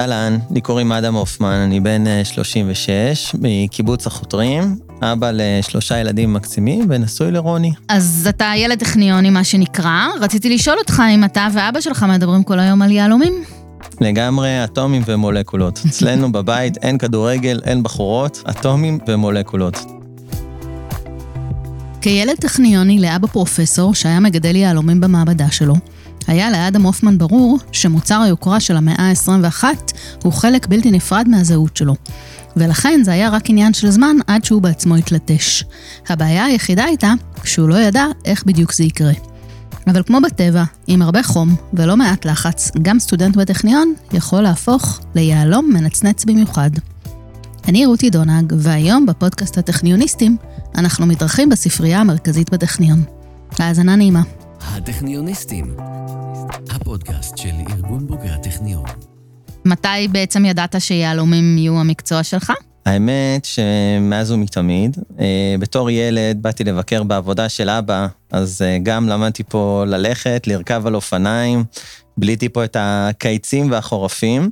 אהלן, לי קוראים אדם הופמן, אני בן 36, מקיבוץ החותרים, אבא לשלושה ילדים מקסימים ונשוי לרוני. אז אתה ילד טכניוני, מה שנקרא. רציתי לשאול אותך אם אתה ואבא שלך מדברים כל היום על יהלומים? לגמרי אטומים ומולקולות. אצלנו בבית אין כדורגל, אין בחורות, אטומים ומולקולות. כילד טכניוני לאבא פרופסור שהיה מגדל יהלומים במעבדה שלו, היה לאדם הופמן ברור שמוצר היוקרה של המאה ה-21 הוא חלק בלתי נפרד מהזהות שלו. ולכן זה היה רק עניין של זמן עד שהוא בעצמו התלטש. הבעיה היחידה הייתה שהוא לא ידע איך בדיוק זה יקרה. אבל כמו בטבע, עם הרבה חום ולא מעט לחץ, גם סטודנט בטכניון יכול להפוך ליהלום מנצנץ במיוחד. אני רותי דונג, והיום בפודקאסט הטכניוניסטים, אנחנו מתארחים בספרייה המרכזית בטכניון. האזנה נעימה. הטכניוניסטים, הפודקאסט של ארגון בוגרי הטכניון. מתי בעצם ידעת שיהלומים יהיו המקצוע שלך? האמת שמאז ומתמיד, אה, בתור ילד באתי לבקר בעבודה של אבא, אז אה, גם למדתי פה ללכת, לרכב על אופניים, ביליתי פה את הקיצים והחורפים.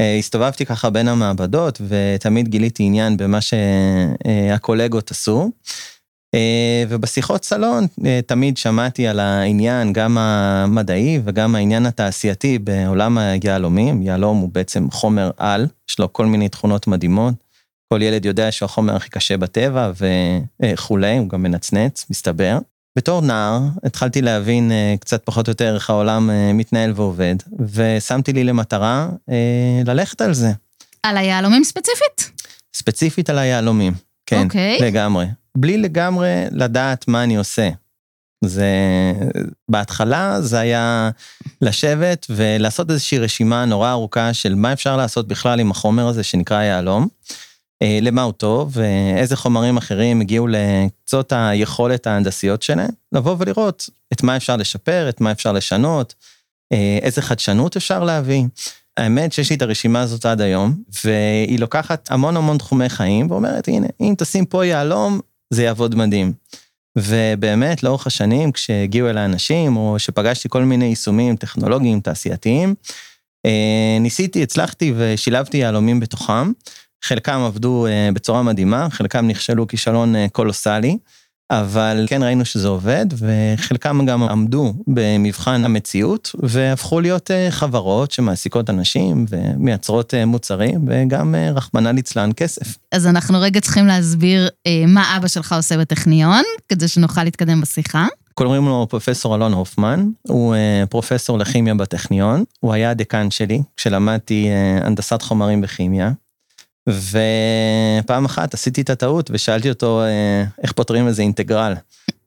אה, הסתובבתי ככה בין המעבדות ותמיד גיליתי עניין במה שהקולגות עשו. ובשיחות סלון תמיד שמעתי על העניין, גם המדעי וגם העניין התעשייתי בעולם היהלומים. יהלום הוא בעצם חומר על, יש לו כל מיני תכונות מדהימות. כל ילד יודע שהוא החומר הכי קשה בטבע וכולי, הוא גם מנצנץ, מסתבר. בתור נער התחלתי להבין אה, קצת פחות או יותר איך העולם אה, מתנהל ועובד, ושמתי לי למטרה אה, ללכת על זה. על היהלומים ספציפית? ספציפית על היהלומים, כן, אוקיי. לגמרי. בלי לגמרי לדעת מה אני עושה. זה, בהתחלה זה היה לשבת ולעשות איזושהי רשימה נורא ארוכה של מה אפשר לעשות בכלל עם החומר הזה שנקרא יהלום. אה, למה הוא טוב, ואיזה חומרים אחרים הגיעו לקצות היכולת ההנדסיות שלהם, לבוא ולראות את מה אפשר לשפר, את מה אפשר לשנות, אה, איזה חדשנות אפשר להביא. האמת שיש לי את הרשימה הזאת עד היום, והיא לוקחת המון המון תחומי חיים, ואומרת, הנה, אם תשים פה יהלום, זה יעבוד מדהים. ובאמת, לאורך השנים, כשהגיעו אליי אנשים, או שפגשתי כל מיני יישומים טכנולוגיים, תעשייתיים, אה, ניסיתי, הצלחתי ושילבתי יהלומים בתוכם. חלקם עבדו uh, בצורה מדהימה, חלקם נכשלו כישלון uh, קולוסלי, אבל כן ראינו שזה עובד, וחלקם גם עמדו במבחן המציאות, והפכו להיות uh, חברות שמעסיקות אנשים ומייצרות uh, מוצרים, וגם uh, רחמנא ליצלן כסף. אז אנחנו רגע צריכים להסביר מה אבא שלך עושה בטכניון, כדי שנוכל להתקדם בשיחה. קוראים לו פרופסור אלון הופמן, הוא פרופסור לכימיה בטכניון, הוא היה הדיקן שלי כשלמדתי הנדסת חומרים בכימיה. ופעם אחת עשיתי את הטעות ושאלתי אותו אה, איך פותרים איזה אינטגרל.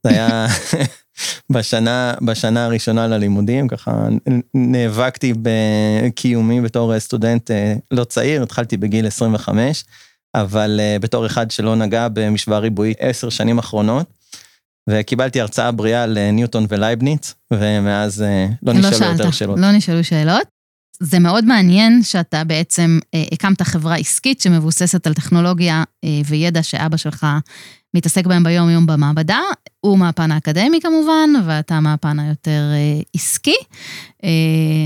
זה היה בשנה, בשנה הראשונה ללימודים, ככה נאבקתי בקיומי בתור סטודנט אה, לא צעיר, התחלתי בגיל 25, אבל אה, בתור אחד שלא נגע במשוואה ריבועית עשר שנים אחרונות, וקיבלתי הרצאה בריאה לניוטון ולייבניץ, ומאז לא נשאלו לא יותר שאלות. לא נשאלו שאלות. זה מאוד מעניין שאתה בעצם אה, הקמת חברה עסקית שמבוססת על טכנולוגיה אה, וידע שאבא שלך מתעסק בהם ביום-יום במעבדה. הוא מהפן האקדמי כמובן, ואתה מהפן היותר אה, עסקי. אה,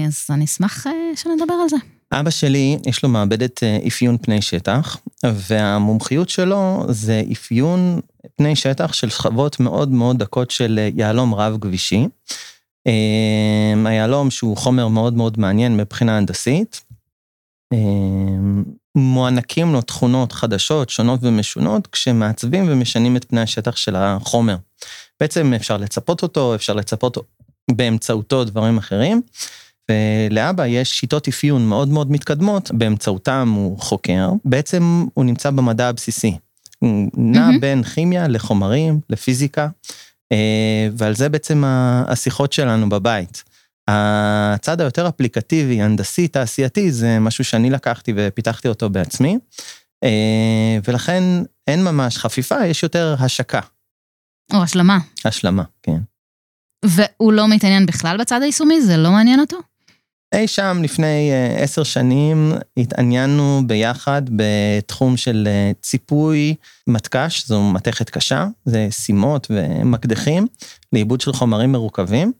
אז אני אשמח אה, שנדבר על זה. אבא שלי, יש לו מעבדת אה, אפיון פני שטח, והמומחיות שלו זה אפיון פני שטח של שכבות מאוד מאוד דקות של אה, יהלום רב כבישי. אמ, היהלום שהוא חומר מאוד מאוד מעניין מבחינה הנדסית. אמ, מוענקים לו תכונות חדשות, שונות ומשונות, כשמעצבים ומשנים את פני השטח של החומר. בעצם אפשר לצפות אותו, אפשר לצפות באמצעותו דברים אחרים. ולאבא יש שיטות אפיון מאוד מאוד מתקדמות, באמצעותם הוא חוקר, בעצם הוא נמצא במדע הבסיסי. הוא נע mm-hmm. בין כימיה לחומרים, לפיזיקה. אה, ועל זה בעצם השיחות שלנו בבית. הצד היותר אפליקטיבי, הנדסי, תעשייתי, זה משהו שאני לקחתי ופיתחתי אותו בעצמי, אה, ולכן אין ממש חפיפה, יש יותר השקה. או השלמה. השלמה, כן. והוא לא מתעניין בכלל בצד היישומי? זה לא מעניין אותו? אי שם לפני אה, עשר שנים התעניינו ביחד בתחום של אה, ציפוי מתקש, זו מתכת קשה, זה סימות ומקדחים לעיבוד של חומרים מרוכבים.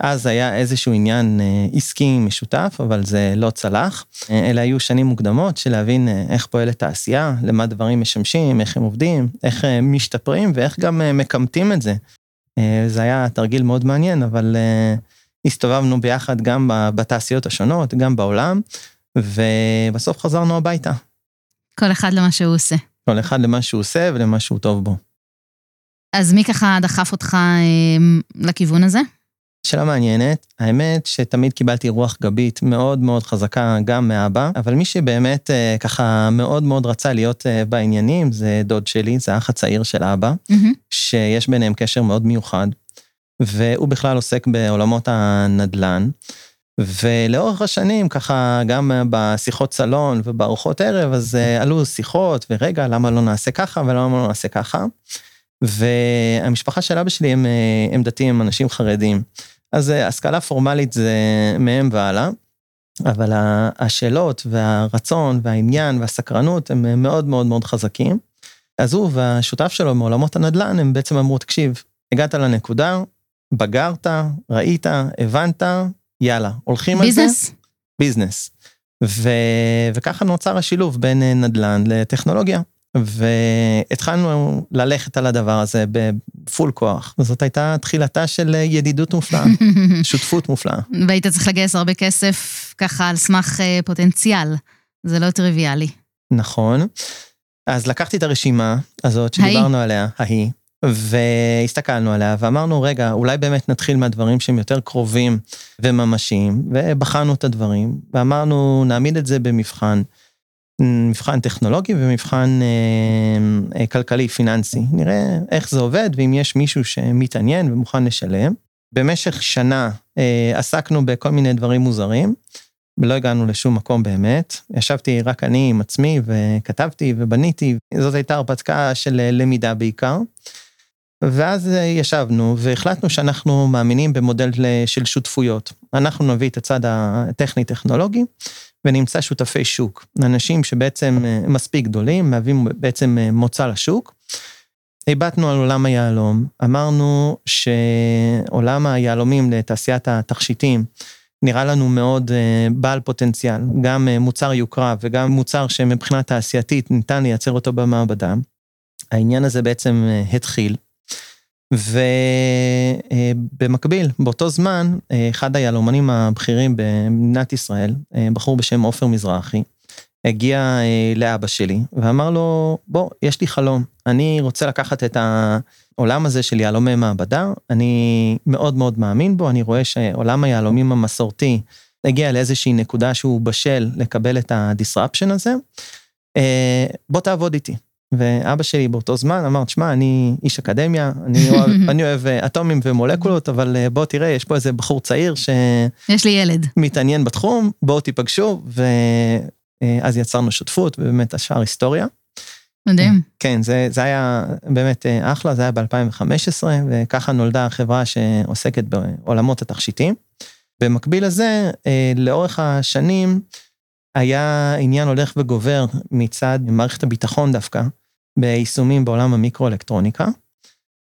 אז היה איזשהו עניין עסקי משותף, אבל זה לא צלח. אלה היו שנים מוקדמות של להבין איך פועלת תעשייה, למה דברים משמשים, איך הם עובדים, איך משתפרים ואיך גם מקמטים את זה. זה היה תרגיל מאוד מעניין, אבל הסתובבנו ביחד גם בתעשיות השונות, גם בעולם, ובסוף חזרנו הביתה. כל אחד למה שהוא עושה. כל אחד למה שהוא עושה ולמה שהוא טוב בו. אז מי ככה דחף אותך אה, לכיוון הזה? שאלה מעניינת. האמת שתמיד קיבלתי רוח גבית מאוד מאוד חזקה גם מאבא, אבל מי שבאמת אה, ככה מאוד מאוד רצה להיות אה, בעניינים זה דוד שלי, זה האח הצעיר של אבא, mm-hmm. שיש ביניהם קשר מאוד מיוחד, והוא בכלל עוסק בעולמות הנדל"ן. ולאורך השנים, ככה, גם בשיחות סלון ובארוחות ערב, אז uh, עלו שיחות, ורגע, למה לא נעשה ככה ולמה לא נעשה ככה? והמשפחה של אבא שלי הם, אה, הם דתיים, הם אנשים חרדים. אז uh, השכלה פורמלית זה מהם והלאה, אבל השאלות והרצון והעניין והסקרנות הם מאוד מאוד מאוד חזקים. אז הוא והשותף שלו מעולמות הנדל"ן, הם בעצם אמרו, תקשיב, הגעת לנקודה, בגרת, ראית, הבנת, יאללה, הולכים ביזנס? על זה. ביזנס. ו... וככה נוצר השילוב בין אה, נדל"ן לטכנולוגיה. והתחלנו ללכת על הדבר הזה בפול כוח. זאת הייתה תחילתה של אה, ידידות מופלאה, שותפות מופלאה. והיית צריך לגייס הרבה כסף ככה על סמך אה, פוטנציאל, זה לא טריוויאלי. נכון. אז לקחתי את הרשימה הזאת שדיברנו עליה, ההיא, והסתכלנו עליה ואמרנו, רגע, אולי באמת נתחיל מהדברים שהם יותר קרובים וממשיים, ובחנו את הדברים, ואמרנו, נעמיד את זה במבחן, מבחן טכנולוגי ומבחן אה, אה, כלכלי פיננסי. נראה איך זה עובד, ואם יש מישהו שמתעניין ומוכן לשלם. במשך שנה אה, עסקנו בכל מיני דברים מוזרים, ולא הגענו לשום מקום באמת. ישבתי רק אני עם עצמי וכתבתי ובניתי, זאת הייתה הרפתקה של למידה בעיקר. ואז אה, ישבנו והחלטנו שאנחנו מאמינים במודל של שותפויות. אנחנו נביא את הצד הטכני-טכנולוגי ונמצא שותפי שוק. אנשים שבעצם אה, מספיק גדולים, מהווים בעצם אה, מוצא לשוק. הבטנו על עולם היהלום, אמרנו שעולם היהלומים לתעשיית התכשיטים נראה לנו מאוד בעל פוטנציאל, גם מוצר יוקרה וגם מוצר שמבחינה תעשייתית ניתן לייצר אותו במעבדה. העניין הזה בעצם התחיל. ובמקביל, באותו זמן, אחד היהלומנים הבכירים במדינת ישראל, בחור בשם עופר מזרחי, הגיע אה, לאבא שלי ואמר לו, בוא, יש לי חלום, אני רוצה לקחת את העולם הזה של יהלומי מעבדה, אני מאוד מאוד מאמין בו, אני רואה שעולם היהלומים המסורתי הגיע לאיזושהי נקודה שהוא בשל לקבל את הדיסרפשן הזה, אה, בוא תעבוד איתי. ואבא שלי באותו זמן אמר, תשמע, אני איש אקדמיה, אני אוהב, אני אוהב אה, אטומים ומולקולות, אבל אה, בוא תראה, יש פה איזה בחור צעיר ש... יש לי ילד. מתעניין בתחום, בואו תיפגשו, ואז אה, יצרנו שותפות, ובאמת השאר היסטוריה. מדהים. כן, זה, זה היה באמת אחלה, זה היה ב-2015, וככה נולדה החברה שעוסקת בעולמות התכשיטים. במקביל לזה, לאורך השנים, היה עניין הולך וגובר מצד מערכת הביטחון דווקא, ביישומים בעולם המיקרואלקטרוניקה.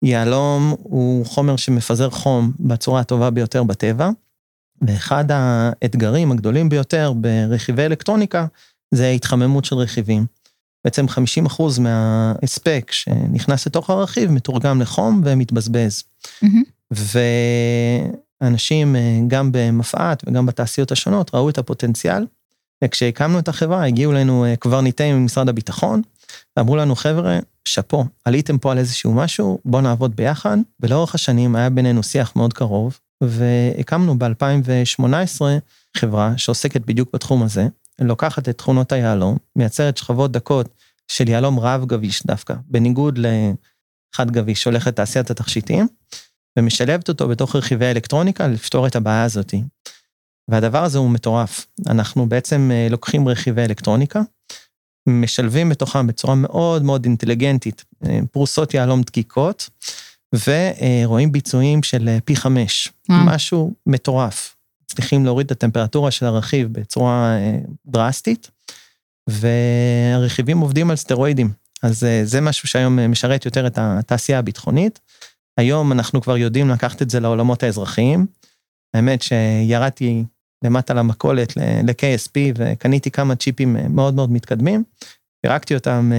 יהלום הוא חומר שמפזר חום בצורה הטובה ביותר בטבע, ואחד האתגרים הגדולים ביותר ברכיבי אלקטרוניקה זה התחממות של רכיבים. בעצם 50% מההספק שנכנס לתוך הרכיב מתורגם לחום ומתבזבז. Mm-hmm. ואנשים גם במפא"ת וגם בתעשיות השונות ראו את הפוטנציאל וכשהקמנו את החברה, הגיעו אלינו אה, קברניטים ממשרד הביטחון, ואמרו לנו, חבר'ה, שאפו, עליתם פה על איזשהו משהו, בואו נעבוד ביחד. ולאורך השנים היה בינינו שיח מאוד קרוב, והקמנו ב-2018 חברה שעוסקת בדיוק בתחום הזה, לוקחת את תכונות היהלום, מייצרת שכבות דקות של יהלום רב גביש דווקא, בניגוד לחד גביש שהולך לתעשיית התכשיטים, ומשלבת אותו בתוך רכיבי האלקטרוניקה לפתור את הבעיה הזאתי. והדבר הזה הוא מטורף. אנחנו בעצם אה, לוקחים רכיבי אלקטרוניקה, משלבים בתוכם בצורה מאוד מאוד אינטליגנטית אה, פרוסות יהלום דקיקות, ורואים ביצועים של אה, פי חמש, משהו מטורף. צריכים להוריד את הטמפרטורה של הרכיב בצורה דרסטית, והרכיבים עובדים על סטרואידים. אז זה משהו שהיום משרת יותר את התעשייה הביטחונית. היום אנחנו כבר יודעים לקחת את זה לעולמות האזרחיים. האמת שירדתי למטה למכולת, ל-KSP, וקניתי כמה צ'יפים מאוד מאוד מתקדמים. פירקתי אותם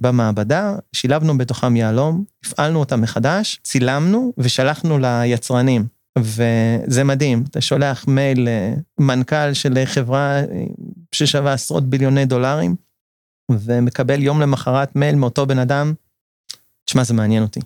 במעבדה, שילבנו בתוכם יהלום, הפעלנו אותם מחדש, צילמנו ושלחנו ליצרנים. וזה מדהים, אתה שולח מייל למנכ"ל של חברה ששווה עשרות ביליוני דולרים, ומקבל יום למחרת מייל מאותו בן אדם, תשמע, זה מעניין אותי.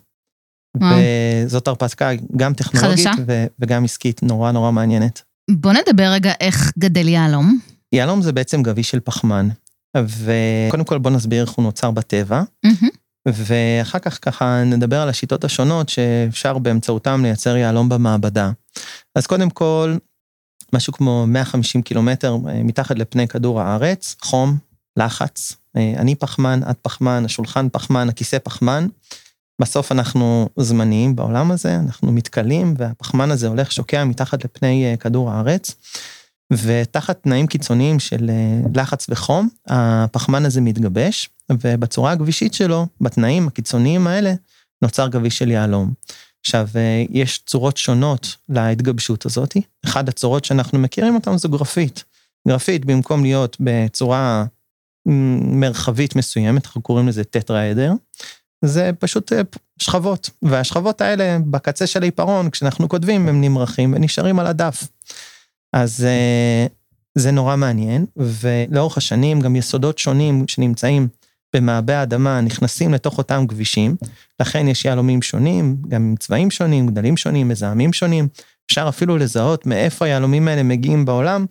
וזאת הרפתקה גם טכנולוגית ו- וגם עסקית נורא נורא מעניינת. בוא נדבר רגע איך גדל יהלום. יהלום זה בעצם גביש של פחמן, וקודם כל בוא נסביר איך הוא נוצר בטבע, Mm-hmm. ואחר כך ככה נדבר על השיטות השונות שאפשר באמצעותם לייצר יהלום במעבדה. אז קודם כל, משהו כמו 150 קילומטר מתחת לפני כדור הארץ, חום, לחץ, אני פחמן, את פחמן, השולחן פחמן, הכיסא פחמן. בסוף אנחנו זמניים בעולם הזה, אנחנו מתכלים, והפחמן הזה הולך שוקע מתחת לפני כדור הארץ. ותחת תנאים קיצוניים של לחץ וחום, הפחמן הזה מתגבש, ובצורה הגבישית שלו, בתנאים הקיצוניים האלה, נוצר גביש של יהלום. עכשיו, יש צורות שונות להתגבשות הזאת. אחת הצורות שאנחנו מכירים אותן זו גרפית. גרפית, במקום להיות בצורה מרחבית מסוימת, אנחנו קוראים לזה טטראדר, זה פשוט שכבות, והשכבות האלה בקצה של העיפרון, כשאנחנו כותבים, הם נמרחים ונשארים על הדף. אז זה נורא מעניין, ולאורך השנים גם יסודות שונים שנמצאים במעבה האדמה נכנסים לתוך אותם גבישים, לכן יש יהלומים שונים, גם עם צבעים שונים, גדלים שונים, מזהמים שונים, אפשר אפילו לזהות מאיפה היהלומים האלה מגיעים בעולם,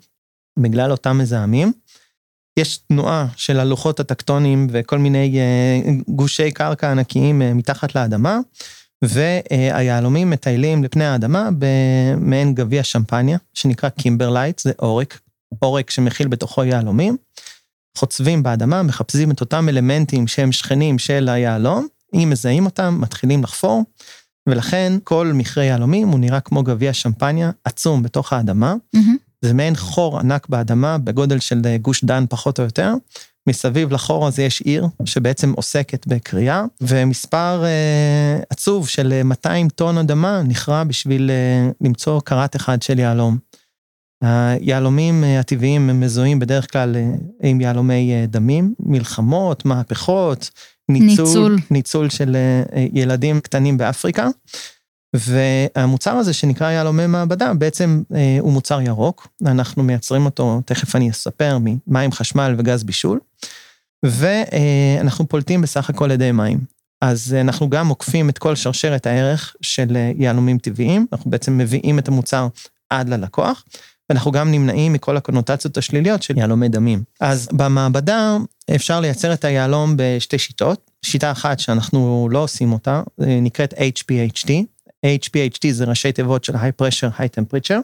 בגלל אותם מזהמים. יש תנועה של הלוחות הטקטוניים וכל מיני גושי קרקע ענקיים מתחת לאדמה, והיהלומים מטיילים לפני האדמה במעין גביע שמפניה, שנקרא קימברלייט, זה עורק, עורק שמכיל בתוכו יהלומים. חוצבים באדמה, מחפשים את אותם אלמנטים שהם שכנים של היהלום, אם מזהים אותם, מתחילים לחפור, ולכן כל מכרה יהלומים הוא נראה כמו גביע שמפניה עצום בתוך האדמה. Mm-hmm. זה מעין חור ענק באדמה, בגודל של גוש דן פחות או יותר. מסביב לחור הזה יש עיר שבעצם עוסקת בקריאה, ומספר אה, עצוב של 200 טון אדמה נכרע בשביל אה, למצוא קרת אחד של יהלום. היהלומים הטבעיים הם מזוהים בדרך כלל עם יהלומי דמים, מלחמות, מהפכות, ניצול, ניצול. ניצול של ילדים קטנים באפריקה. והמוצר הזה שנקרא יהלומי מעבדה בעצם הוא מוצר ירוק, אנחנו מייצרים אותו, תכף אני אספר, ממים, חשמל וגז בישול, ואנחנו פולטים בסך הכל ידי מים. אז אנחנו גם עוקפים את כל שרשרת הערך של יהלומים טבעיים, אנחנו בעצם מביאים את המוצר עד ללקוח. ואנחנו גם נמנעים מכל הקונוטציות השליליות של יהלומי דמים. אז במעבדה אפשר לייצר את היהלום בשתי שיטות. שיטה אחת שאנחנו לא עושים אותה, נקראת HPHT. HPHT זה ראשי תיבות של High Pressure, High Temperature.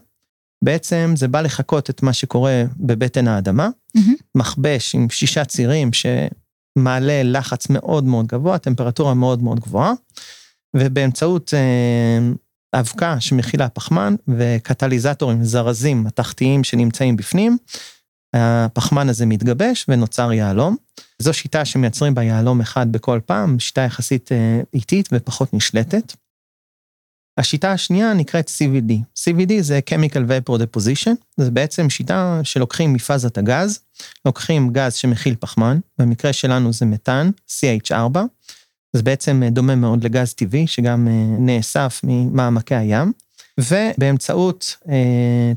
בעצם זה בא לחקות את מה שקורה בבטן האדמה, Mm-hmm. מכבש עם שישה צירים שמעלה לחץ מאוד מאוד גבוה, טמפרטורה מאוד מאוד גבוהה, ובאמצעות אבקה שמכילה פחמן וקטליזטורים זרזים מתכתיים שנמצאים בפנים, הפחמן הזה מתגבש ונוצר יהלום. זו שיטה שמייצרים בה יהלום אחד בכל פעם, שיטה יחסית איטית ופחות נשלטת. השיטה השנייה נקראת CVD. CVD זה Chemical Vapor Deposition, זה בעצם שיטה שלוקחים מפאזת הגז, לוקחים גז שמכיל פחמן, במקרה שלנו זה מתאן, CH4, זה בעצם דומה מאוד לגז טבעי, שגם נאסף ממעמקי הים, ובאמצעות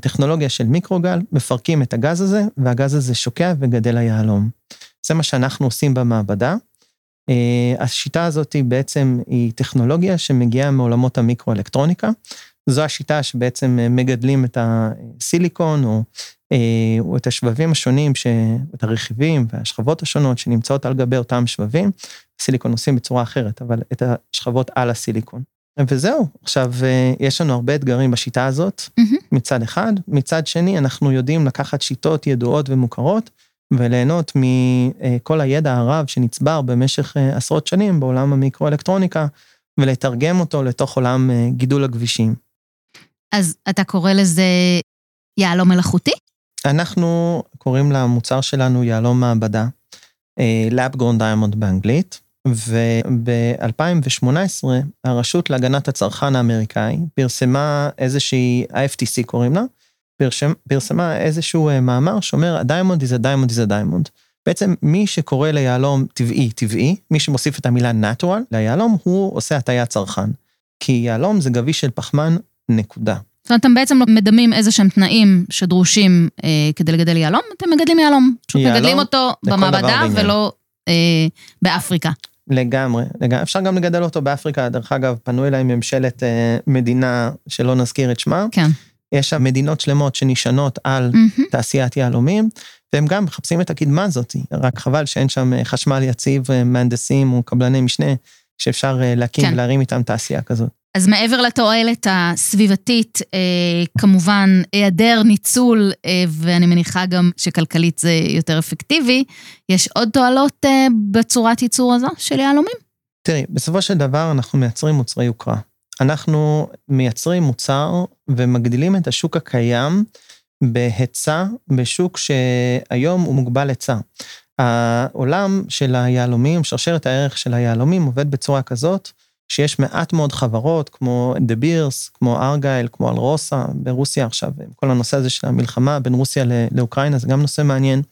טכנולוגיה של מיקרוגל, מפרקים את הגז הזה, והגז הזה שוקע וגדל היהלום. זה מה שאנחנו עושים במעבדה. השיטה הזאת היא בעצם, היא טכנולוגיה שמגיעה מעולמות המיקרואלקטרוניקה. זו השיטה שבעצם מגדלים את הסיליקון, או, או את השבבים השונים, ש... את הרכיבים והשכבות השונות שנמצאות על גבי אותם שבבים. סיליקון עושים בצורה אחרת, אבל את השכבות על הסיליקון. וזהו, עכשיו, יש לנו הרבה אתגרים בשיטה הזאת, Mm-hmm. מצד אחד. מצד שני, אנחנו יודעים לקחת שיטות ידועות ומוכרות, וליהנות מכל הידע הרב שנצבר במשך עשרות שנים בעולם המיקרואלקטרוניקה, ולתרגם אותו לתוך עולם גידול הכבישים. אז אתה קורא לזה יהלום מלאכותי? אנחנו קוראים למוצר שלנו יהלום מעבדה, Lab Grown Diamond באנגלית. וב-2018 הרשות להגנת הצרכן האמריקאי פרסמה איזושהי, ה-FTC קוראים לה, פרשם, פרסמה איזשהו אה, מאמר שאומר, ה-diamond is a diamond is a diamond. בעצם מי שקורא ליהלום טבעי, טבעי, מי שמוסיף את המילה natural ליהלום, הוא עושה הטיית צרכן. כי יהלום זה גביש של פחמן, נקודה. זאת אומרת, אתם בעצם מדמים איזה שהם תנאים שדרושים אה, כדי לגדל יהלום, אתם מגדלים יהלום. פשוט יהלום מגדלים אותו במעבדה. ולא אה, באפריקה. לגמרי, לגמרי, אפשר גם לגדל אותו באפריקה, דרך אגב, פנו אליי ממשלת אה, מדינה שלא נזכיר את שמה, כן. יש שם מדינות שלמות שנשענות על מהמם. תעשיית יהלומים, והם גם מחפשים את הקדמה הזאת, רק חבל שאין שם אה, חשמל יציב, אה, מהנדסים או קבלני משנה, שאפשר אה, להקים כן. ולהרים איתם תעשייה כזאת. אז מעבר לתועלת הסביבתית, כמובן, היעדר ניצול, ואני מניחה גם שכלכלית זה יותר אפקטיבי, יש עוד תועלות בצורת ייצור הזו של יהלומים? תראי, בסופו של דבר אנחנו מייצרים מוצרי יוקרה. אנחנו מייצרים מוצר ומגדילים את השוק הקיים בהיצע, בשוק שהיום הוא מוגבל היצע. העולם של היהלומים, שרשרת הערך של היהלומים עובד בצורה כזאת, שיש מעט מאוד חברות כמו דה בירס, כמו ארגייל, כמו אלרוסה, ברוסיה עכשיו, כל הנושא הזה של המלחמה בין רוסיה לאוקראינה, זה גם נושא מעניין.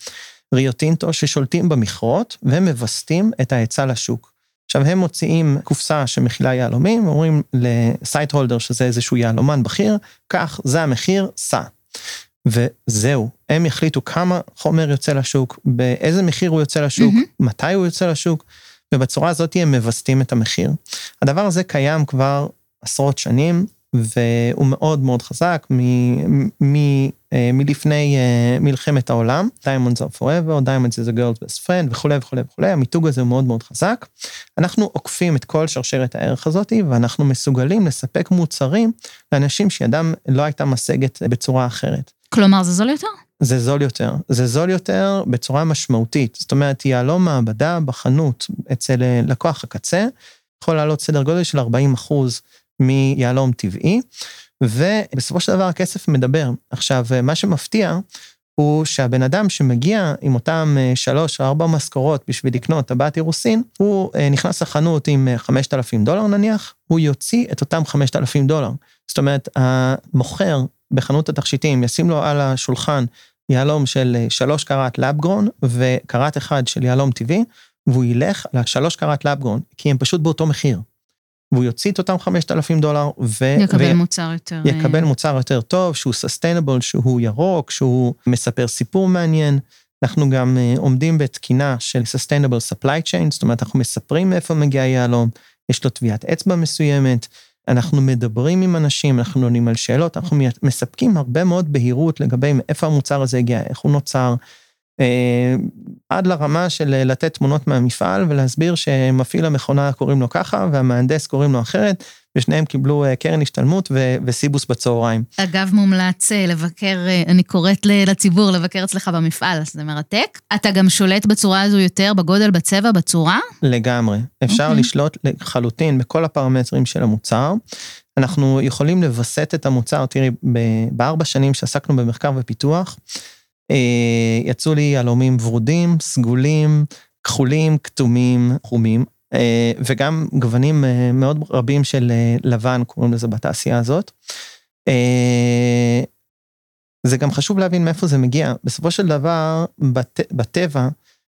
ריו טינטו ששולטים במכרות ומווסתים את ההיצע לשוק. עכשיו, הם מוציאים קופסה שמכילה יהלומים, אומרים לסייט הולדר, שזה איזשהו יהלומן בכיר, כך, זה המחיר, סע. וזהו, הם יחליטו כמה חומר יוצא לשוק, באיזה מחיר הוא יוצא לשוק, מהמם. מתי הוא יוצא לשוק, ובצורה הזאת הם מווסתים את המחיר. הדבר הזה קיים כבר עשרות שנים, והוא מאוד מאוד חזק מ- מ- מלפני אה, מלחמת העולם, Diamonds are forever, Diamonds is a girl's best friend וכולי וכולי וכולי, המיתוג הזה הוא מאוד מאוד חזק. אנחנו עוקפים את כל שרשרת הערך הזאת, ואנחנו מסוגלים לספק מוצרים לאנשים שידם לא הייתה משגת בצורה אחרת. כלומר, זה זול יותר? זה זול יותר. זה זול יותר בצורה משמעותית. זאת אומרת, יהלום מעבדה בחנות אצל אה, לקוח הקצה, יכול לעלות סדר גודל של 40 אחוז מיהלום טבעי, ובסופו של דבר הכסף מדבר. עכשיו, אה, מה שמפתיע הוא שהבן אדם שמגיע עם אותם אה, שלוש או ארבע משכורות בשביל לקנות טבעת אירוסין, הוא אה, נכנס לחנות עם אה, 5,000 דולר נניח, הוא יוציא את אותם 5,000 דולר. זאת אומרת, המוכר בחנות התכשיטים ישים לו על השולחן יהלום של אה, שלוש קראט לאפגרון וקראט אחד של יהלום טבעי, והוא ילך לשלוש קראט לאפגרון, כי הם פשוט באותו מחיר. והוא יוציא את אותם 5,000 דולר, ו... יקבל ו- מוצר יותר... אה, יקבל מוצר יותר טוב, שהוא סוסטיינבול, שהוא ירוק, שהוא מספר סיפור מעניין. אנחנו גם uh, עומדים בתקינה של sustainable supply chain, זאת אומרת, אנחנו מספרים מאיפה מגיע יהלום, יש לו טביעת אצבע מסוימת, אנחנו מדברים עם אנשים, אנחנו עונים על שאלות, אנחנו מספקים הרבה מאוד בהירות לגבי מאיפה המוצר הזה הגיע, איך הוא נוצר, אה, עד לרמה של אה, לתת תמונות מהמפעל ולהסביר שמפעיל המכונה קוראים לו ככה והמהנדס קוראים לו אחרת, ושניהם קיבלו אה, קרן השתלמות ו- וסיבוס בצהריים. אגב, מומלץ אה, לבקר, אה, אני קוראת לציבור לבקר אצלך במפעל, אז זה מרתק. אתה גם שולט בצורה הזו יותר בגודל, בצבע, בצורה? לגמרי. אפשר אוקיי. לשלוט לחלוטין בכל הפרמטרים של המוצר. אנחנו יכולים לווסת את המוצר, תראי, בארבע שנים שעסקנו במחקר ופיתוח, אה, יצאו לי יהלומים ורודים, סגולים, כחולים, כתומים, חומים, אה, וגם גוונים אה, מאוד רבים של אה, לבן, קוראים לזה בתעשייה הזאת. אה, זה גם חשוב להבין מאיפה זה מגיע. בסופו של דבר, בט, בטבע,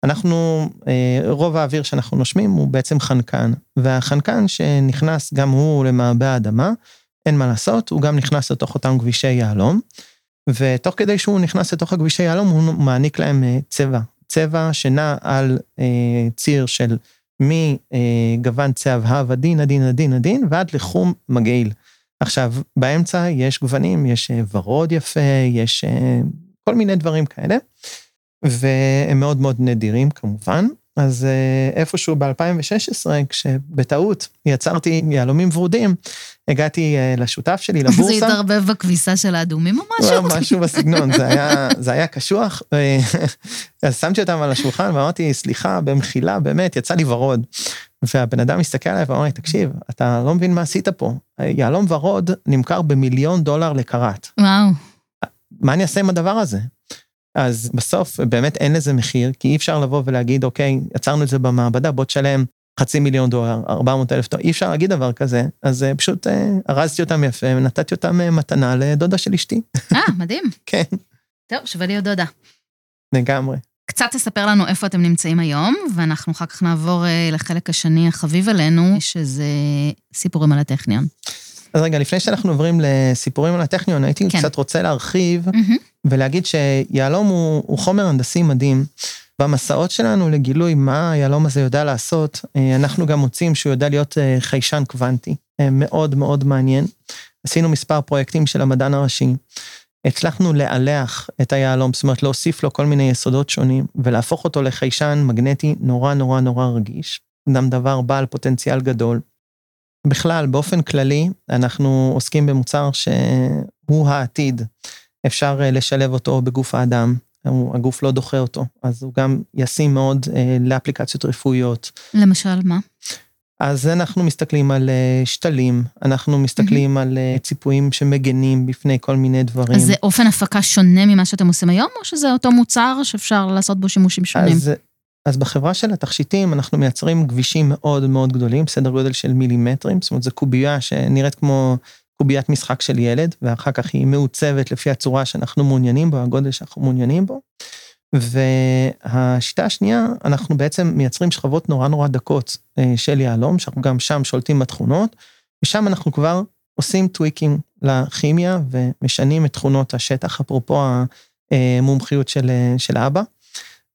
אנחנו, אה, רוב האוויר שאנחנו נושמים הוא בעצם חנקן, והחנקן שנכנס גם הוא למעבה האדמה, אין מה לעשות, הוא גם נכנס לתוך אותם כבישי יהלום, ותוך כדי שהוא נכנס לתוך הכבישי יהלום, הוא מעניק להם אה, צבע, צבע שנע על אה, ציר של מגוון צהבהב עדין, עדין, עדין, עדין, ועד לחום מגעיל. עכשיו, באמצע יש גוונים, יש אה, ורוד יפה, יש אה, כל מיני דברים כאלה, והם מאוד מאוד נדירים כמובן. אז אה, איפשהו ב-2016, כשבטעות יצרתי יהלומים ורודים, הגעתי אה, לשותף שלי, לבורסה. זה התערבב בכביסה של האדומים או משהו? משהו בסגנון, זה היה, זה היה קשוח. אה, אז שמתי אותם על השולחן ואמרתי, סליחה, במחילה, באמת, יצא לי ורוד. והבן אדם מסתכל עליי ואמר לי, תקשיב, אתה לא מבין מה עשית פה. יהלום ורוד נמכר במיליון דולר לקראט. וואו. מה אני אעשה עם הדבר הזה? אז בסוף באמת אין לזה מחיר, כי אי אפשר לבוא ולהגיד, אוקיי, יצרנו את זה במעבדה, בוא תשלם חצי מיליון דולר, 400 אלף דולר, אי אפשר להגיד דבר כזה, אז אה, פשוט אה, ארזתי אותם יפה ונתתי אותם אה, מתנה לדודה של אשתי. אה, מדהים. כן, טוב, שווה להיות דודה. לגמרי. קצת תספר לנו איפה אתם נמצאים היום, ואנחנו אחר כך נעבור אה, לחלק השני החביב עלינו, שזה סיפורים על הטכניון. אז רגע, לפני שאנחנו עוברים לסיפורים על הטכניון, הייתי כן. קצת רוצה להרחיב מהמם. ולהגיד שיהלום הוא, הוא חומר הנדסי מדהים. במסעות שלנו לגילוי מה היהלום הזה יודע לעשות, אה, אנחנו גם מוצאים שהוא יודע להיות אה, חיישן קוונטי. אה, מאוד מאוד מעניין. עשינו מספר פרויקטים של המדען הראשי. הצלחנו לאלח את היהלום, זאת אומרת להוסיף לו כל מיני יסודות שונים, ולהפוך אותו לחיישן מגנטי נורא נורא נורא רגיש. גם דבר בעל פוטנציאל גדול. בכלל, באופן כללי, אנחנו עוסקים במוצר שהוא העתיד. אפשר אה, לשלב אותו בגוף האדם, הגוף לא דוחה אותו, אז הוא גם ישים מאוד אה, לאפליקציות רפואיות. למשל, מה? אז אנחנו מסתכלים על אה, שתלים, אנחנו מסתכלים על אה, ציפויים שמגנים בפני כל מיני דברים. אז זה אופן הפקה שונה ממה שאתם עושים היום, או שזה אותו מוצר שאפשר לעשות בו שימושים שונים? אז, אז בחברה של התכשיטים אנחנו מייצרים גבישים מאוד מאוד גדולים, סדר גודל של מילימטרים, זאת אומרת זו קובייה שנראית כמו קוביית משחק של ילד, ואחר כך היא מעוצבת לפי הצורה שאנחנו מעוניינים בו, הגודל שאנחנו מעוניינים בו. והשיטה השנייה, אנחנו בעצם מייצרים שכבות נורא נורא דקות אה, של יהלום, שאנחנו גם שם שולטים בתכונות, ושם אנחנו כבר עושים tweaking לכימיה ומשנים את תכונות השטח, אפרופו המומחיות של, אה, של אבא.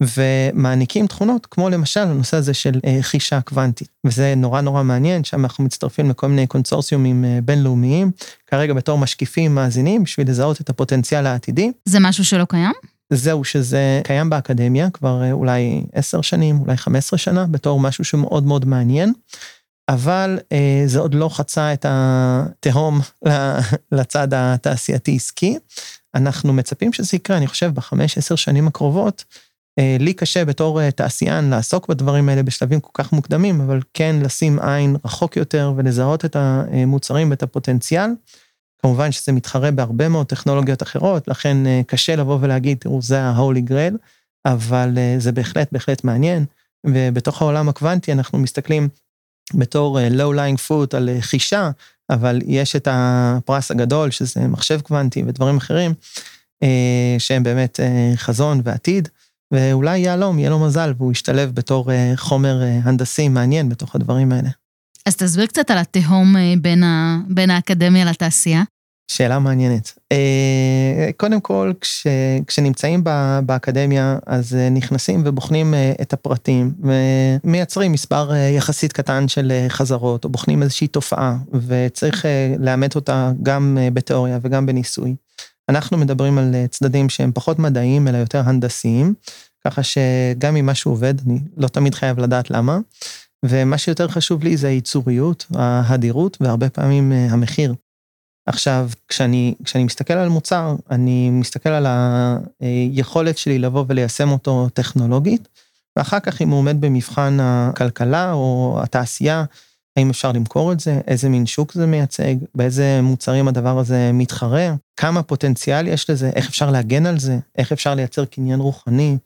ומעניקים תכונות, כמו למשל הנושא הזה של אה, חישה קוונטית. וזה נורא נורא מעניין, שם אנחנו מצטרפים לכל מיני קונסורסיומים אה, בינלאומיים, כרגע בתור משקיפים מאזינים, בשביל לזהות את הפוטנציאל העתידי. זה משהו שלא קיים? זהו, שזה קיים באקדמיה כבר אה, אולי עשר שנים, אולי חמש עשרה שנה, בתור משהו שמאוד מאוד מעניין, אבל אה, זה עוד לא חצה את התהום לצד התעשייתי-עסקי. אנחנו מצפים שזה יקרה, אני חושב, בחמש, עשר שנים הקרובות. אה, לי קשה בתור אה, תעשיין לעסוק בדברים האלה בשלבים כל כך מוקדמים, אבל כן לשים עין רחוק יותר ולזהות את המוצרים ואת הפוטנציאל. כמובן שזה מתחרה בהרבה מאוד טכנולוגיות אחרות, לכן אה, קשה לבוא ולהגיד, תראו, זה ה-Holy Grail, אבל זה בהחלט בהחלט מעניין. ובתוך העולם הקוונטי אנחנו מסתכלים בתור low-lying fruit על חישה, אבל יש את הפרס הגדול, שזה מחשב קוונטי ודברים אחרים, שהם באמת חזון ועתיד, ואולי יהלום, יהיה לו מזל, והוא ישתלב בתור אה, חומר אה, הנדסי מעניין בתוך הדברים האלה. אז תסביר קצת על התהום אה, בין, ה... בין האקדמיה לתעשייה. שאלה מעניינת. קודם כל, כש, כשנמצאים ב, באקדמיה, אז נכנסים ובוחנים את הפרטים, ומייצרים מספר יחסית קטן של חזרות, או בוחנים איזושהי תופעה, וצריך לאמת אותה גם בתיאוריה וגם בניסוי. אנחנו מדברים על אה, צדדים שהם פחות מדעיים, אלא יותר הנדסיים, ככה שגם אם משהו עובד, אני לא תמיד חייב לדעת למה. ומה שיותר חשוב לי זה הייצוריות, ההדירות, והרבה פעמים אה, המחיר. עכשיו, כשאני, כשאני מסתכל על מוצר, אני מסתכל על היכולת שלי לבוא וליישם אותו טכנולוגית, ואחר כך אם הוא עומד במבחן הכלכלה או התעשייה, האם אפשר למכור את זה, איזה מין שוק זה מייצג, באיזה מוצרים הדבר הזה מתחרה, כמה פוטנציאל יש לזה, איך אפשר להגן על זה, איך אפשר לייצר קניין רוחני.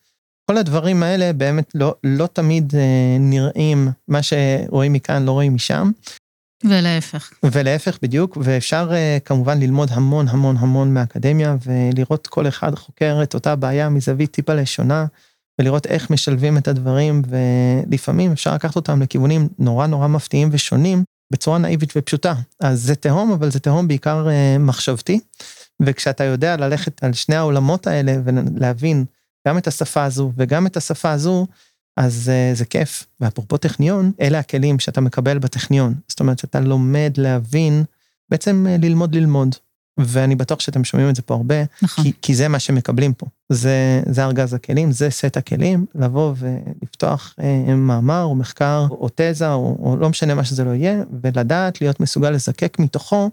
כל הדברים האלה באמת לא, לא תמיד אה, נראים, מה שרואים מכאן לא רואים משם. ולהפך. ולהפך בדיוק, ואפשר uh, כמובן ללמוד המון המון המון מהאקדמיה, ולראות כל אחד חוקר את אותה בעיה מזווית טיפה לשונה, ולראות איך משלבים את הדברים, ולפעמים אפשר לקחת אותם לכיוונים נורא נורא מפתיעים ושונים, בצורה נאיבית ופשוטה. אז זה תהום, אבל זה תהום בעיקר uh, מחשבתי, וכשאתה יודע ללכת על שני העולמות האלה ולהבין גם את השפה הזו וגם את השפה הזו, אז uh, זה כיף. ואפרופו טכניון, אלה הכלים שאתה מקבל בטכניון. זאת אומרת שאתה לומד להבין, בעצם uh, ללמוד ללמוד. ואני בטוח שאתם שומעים את זה פה הרבה, נכון. כי, כי זה מה שמקבלים פה. זה, זה ארגז הכלים, זה סט הכלים, לבוא ולפתוח uh, מאמר או מחקר או, או תזה או, או לא משנה מה שזה לא יהיה, ולדעת להיות מסוגל לזקק מתוכו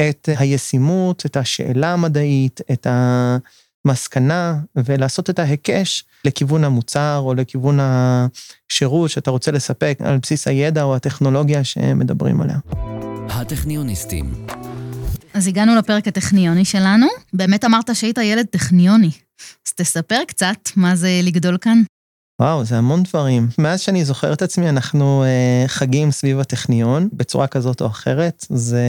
את הישימות, את השאלה המדעית, את ה... מסקנה ולעשות את ההיקש לכיוון המוצר או לכיוון השירות שאתה רוצה לספק על בסיס הידע או הטכנולוגיה שמדברים עליה. הטכניוניסטים. אז הגענו לפרק הטכניוני שלנו. באמת אמרת שהיית ילד טכניוני. אז תספר קצת מה זה לגדול כאן. וואו, זה המון דברים. מאז שאני זוכר את עצמי, אנחנו uh, חגים סביב הטכניון, בצורה כזאת או אחרת. זה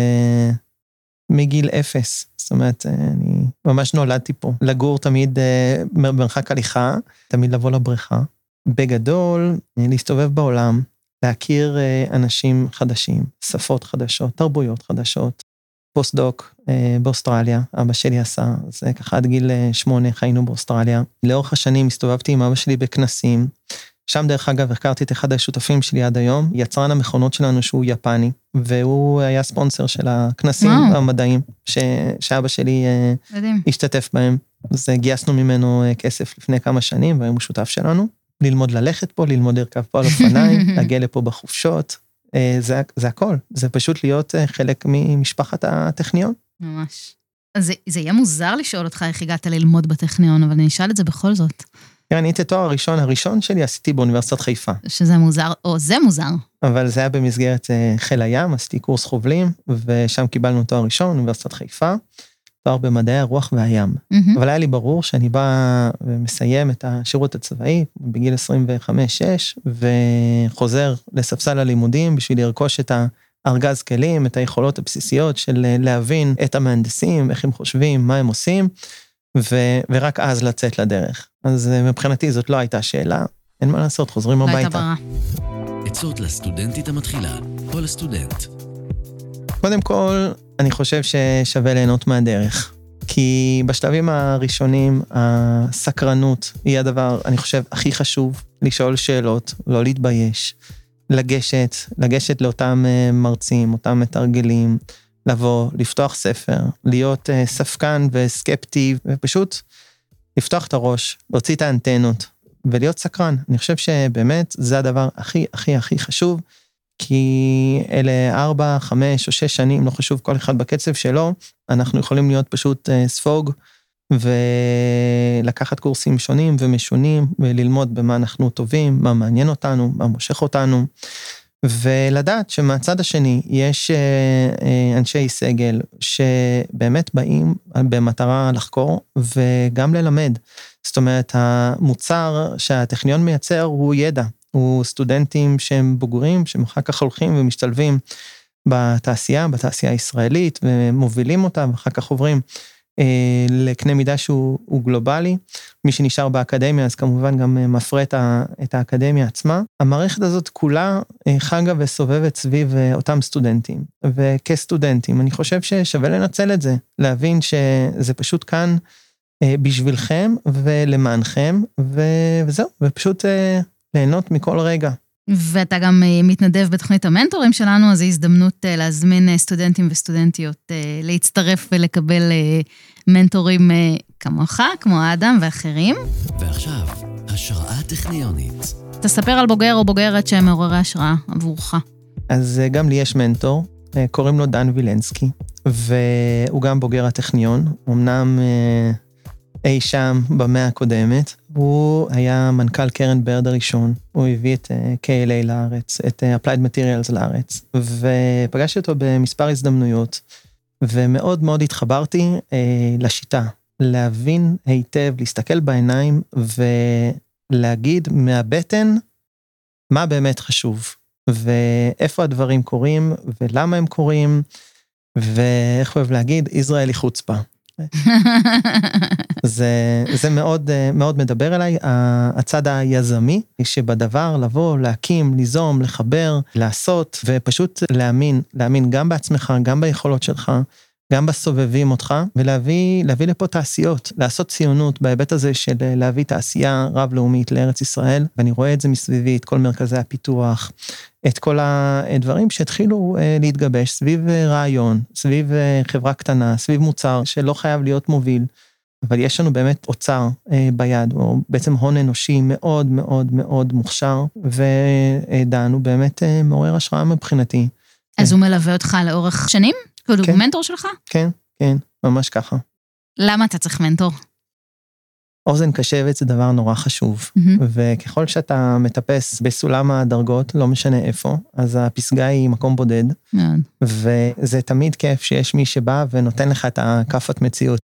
מגיל אפס. זאת אומרת, uh, אני ממש נולדתי פה. לגור תמיד uh, במרחק הליכה, תמיד לבוא לבריכה. בגדול, להסתובב בעולם, להכיר uh, אנשים חדשים, שפות חדשות, תרבויות חדשות. פוסט-דוק אה, באוסטרליה, אבא שלי עשה, זה ככה עד גיל אה, שמונה חיינו באוסטרליה. לאורך השנים הסתובבתי עם אבא שלי בכנסים. שם דרך אגב הכרתי את אחד השותפים שלי עד היום, יצרן המכונות שלנו שהוא יפני, והוא היה ספונסר של הכנסים וואו. המדעיים ש, שאבא שלי אה, מדהים. השתתף בהם. אז גייסנו ממנו כסף לפני כמה שנים והיום הוא שותף שלנו. ללמוד ללכת פה, ללמוד לרכב פה על אופניים, להגיע לפה בחופשות, זה, זה הכל, זה פשוט להיות אה, חלק ממשפחת הטכניון. ממש. אז זה, זה יהיה מוזר לשאול אותך איך הגעת ללמוד בטכניון, אבל אני אשאל את זה בכל זאת. כן, אני את התואר הראשון, הראשון שלי עשיתי באוניברסיטת חיפה. שזה מוזר, או זה מוזר. אבל זה היה במסגרת אה, חיל הים, עשיתי קורס חובלים, ושם קיבלנו תואר ראשון, אוניברסיטת חיפה. תואר במדעי הרוח והים. Mm-hmm. אבל היה לי ברור שאני בא ומסיים את השירות הצבאי בגיל 25-6, וחוזר לספסל הלימודים בשביל לרכוש את הארגז כלים, את היכולות הבסיסיות של להבין את המהנדסים, איך הם חושבים, מה הם עושים, ו- ורק אז לצאת לדרך. אז מבחינתי זאת לא הייתה שאלה, אין מה לעשות, חוזרים הביתה. לא הייתה בררה. עצות לסטודנטית המתחילה, או לסטודנט. קודם כל, אני חושב ששווה ליהנות מהדרך. כי בשלבים הראשונים, הסקרנות היא הדבר, אני חושב, הכי חשוב, לשאול שאלות, לא להתבייש, לגשת, לגשת לאותם אה, מרצים, אותם מתרגלים, לבוא, לפתוח ספר, להיות אה, ספקן וסקפטי, ופשוט לפתוח את הראש, להוציא את האנטנות ולהיות סקרן. אני חושב שבאמת זה הדבר הכי הכי הכי חשוב. כי אלה ארבע, חמש או שש שנים, לא חשוב, כל אחד בקצב שלו, אנחנו יכולים להיות פשוט אה, ספוג ולקחת קורסים שונים ומשונים וללמוד במה אנחנו טובים, מה מעניין אותנו, מה מושך אותנו, ולדעת שמהצד השני יש אה, אה, אנשי סגל שבאמת באים במטרה לחקור וגם ללמד. זאת אומרת, המוצר שהטכניון מייצר הוא ידע, הוא סטודנטים שהם בוגרים, שהם אחר כך הולכים ומשתלבים בתעשייה, בתעשייה הישראלית, ומובילים אותה, ואחר כך עוברים אה, לקנה מידה שהוא גלובלי. מי שנשאר באקדמיה, אז כמובן גם אה, מפרה את, ה, את האקדמיה עצמה. המערכת הזאת כולה אה, חגה וסובבת סביב אה, אותם סטודנטים. וכסטודנטים, אני חושב ששווה לנצל את זה, להבין שזה פשוט כאן בשבילכם ולמענכם, ו, וזהו, ופשוט... ליהנות מכל רגע. ואתה גם אה, מתנדב בתוכנית המנטורים שלנו, אז זו הזדמנות אה, להזמין אה, סטודנטים וסטודנטיות להצטרף ולקבל מנטורים כמוך, כמו אדם ואחרים. ועכשיו, השראה טכניונית. תספר על בוגר או בוגרת שהם מעוררי השראה עבורך. אז גם לי יש מנטור, קוראים לו דן וילנסקי, והוא גם בוגר הטכניון, אמנם אי שם במאה הקודמת. הוא היה מנכ"ל קרן ברד הראשון, הוא הביא את uh, KLA לארץ, את uh, Applied Materials לארץ, ופגשתי אותו במספר הזדמנויות, ומאוד מאוד התחברתי uh, לשיטה, להבין היטב, להסתכל בעיניים ולהגיד מהבטן מה באמת חשוב, ואיפה הדברים קורים, ולמה הם קורים, ואיך אוהב להגיד, ישראלי חוצפה. זה, זה מאוד, מאוד מדבר אליי, הצד היזמי שבדבר לבוא, להקים, ליזום, לחבר, לעשות, ופשוט להאמין, להאמין גם בעצמך, גם ביכולות שלך, גם בסובבים אותך, ולהביא לפה תעשיות, לעשות ציונות בהיבט הזה של להביא תעשייה רב-לאומית לארץ ישראל, ואני רואה את זה מסביבי, את כל מרכזי הפיתוח, את כל הדברים שהתחילו אה, להתגבש סביב אה, רעיון, סביב אה, חברה קטנה, סביב מוצר שלא חייב להיות מוביל, אבל יש לנו באמת אוצר ביד, או בעצם הון אנושי מאוד מאוד מאוד מוכשר, ודן הוא באמת מעורר השראה מבחינתי. אז הוא מלווה אותך לאורך שנים? כאילו, כן. הוא מנטור שלך? כן, כן, ממש ככה. למה אתה צריך מנטור? אוזן קשבת זה דבר נורא חשוב, mm-hmm. וככל שאתה מטפס בסולם הדרגות, לא משנה איפה, אז הפסגה היא מקום בודד, mm-hmm. וזה תמיד כיף שיש מי שבא ונותן לך את הכאפת מציאות.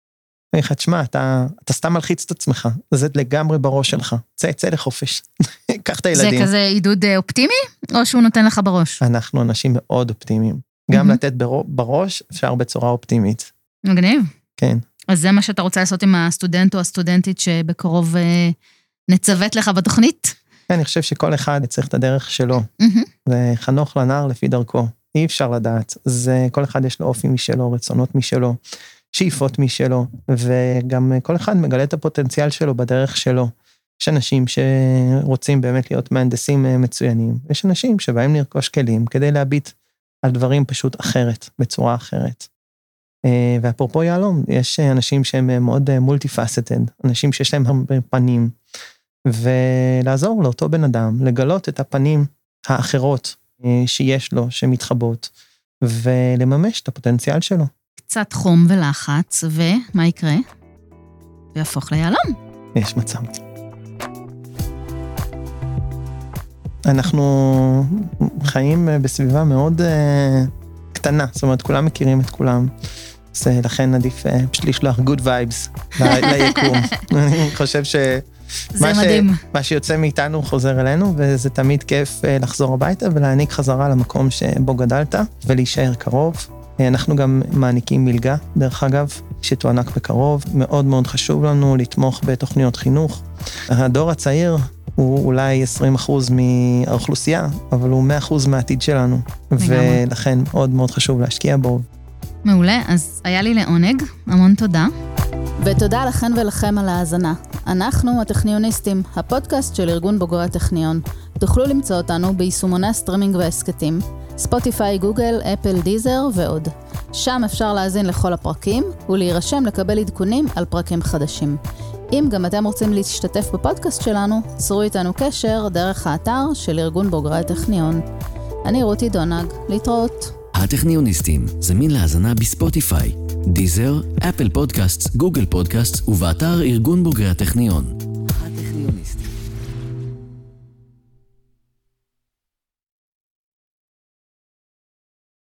אני לך, תשמע, אתה, אתה סתם מלחיץ את עצמך, זה לגמרי בראש שלך. צא, צא לחופש. קח את הילדים. זה כזה עידוד אה, אופטימי, או שהוא נותן לך בראש? אנחנו אנשים מאוד אופטימיים. גם. לתת בראש אפשר בצורה אופטימית. מגניב. כן. אז זה מה שאתה רוצה לעשות עם הסטודנט או הסטודנטית שבקרוב אה, נצוות לך בתוכנית? אני חושב שכל אחד צריך את הדרך שלו. זה חנוך לנער לפי דרכו. אי אפשר לדעת. זה, כל אחד יש לו אופי משלו, רצונות משלו, שאיפות משלו, וגם כל אחד מגלה את הפוטנציאל שלו בדרך שלו. יש אנשים שרוצים באמת להיות מהנדסים אה, מצוינים, יש אנשים שבאים לרכוש כלים כדי להביט על דברים פשוט אחרת, בצורה אחרת. אה, ואפרופו יהלום, יש אנשים שהם אה, מאוד מולטי פאסטד, אנשים שיש להם הרבה פנים, ולעזור לאותו בן אדם לגלות את הפנים האחרות שיש לו, שמתחבות, ולממש את הפוטנציאל שלו. קצת חום ולחץ, ומה יקרה? הוא יהפוך ליהלום. יש מצב. אנחנו חיים אה, בסביבה מאוד uh, קטנה, זאת אומרת, כולם מכירים את כולם. אז אה, לכן עדיף פשוט לשלוח good vibes ל- ליקום. אני חושב ש... זה מה ש- מדהים. מה שיוצא מאיתנו חוזר אלינו, וזה תמיד כיף לחזור הביתה ולהעניק חזרה למקום שבו גדלת, ולהישאר קרוב. אה, אנחנו גם מעניקים מלגה, דרך אגב, שתוענק בקרוב. מאוד מאוד חשוב לנו לתמוך בתוכניות חינוך. הדור הצעיר הוא אולי 20% מהאוכלוסייה, אבל הוא 100% מהעתיד שלנו. לגמרי. ולכן מאוד מאוד חשוב להשקיע בו. מעולה, אז היה לי לעונג, המון תודה. ותודה לכן ולכם על ההאזנה. אנחנו הטכניוניסטים, הפודקאסט של ארגון בוגרי הטכניון. תוכלו למצוא אותנו ביישומוני הסטרימינג וההסכתים, ספוטיפיי, גוגל, אפל, דיזר ועוד. שם אפשר להאזין לכל הפרקים ולהירשם לקבל עדכונים על פרקים חדשים. אם גם אתם רוצים להשתתף בפודקאסט שלנו, צרו איתנו קשר דרך האתר של ארגון בוגרי הטכניון. אני רותי דונג, להתראות. הטכניוניסטים, זמין להאזנה בספוטיפיי, דיזר, אפל פודקאסט, גוגל פודקאסט ובאתר ארגון בוגרי הטכניון.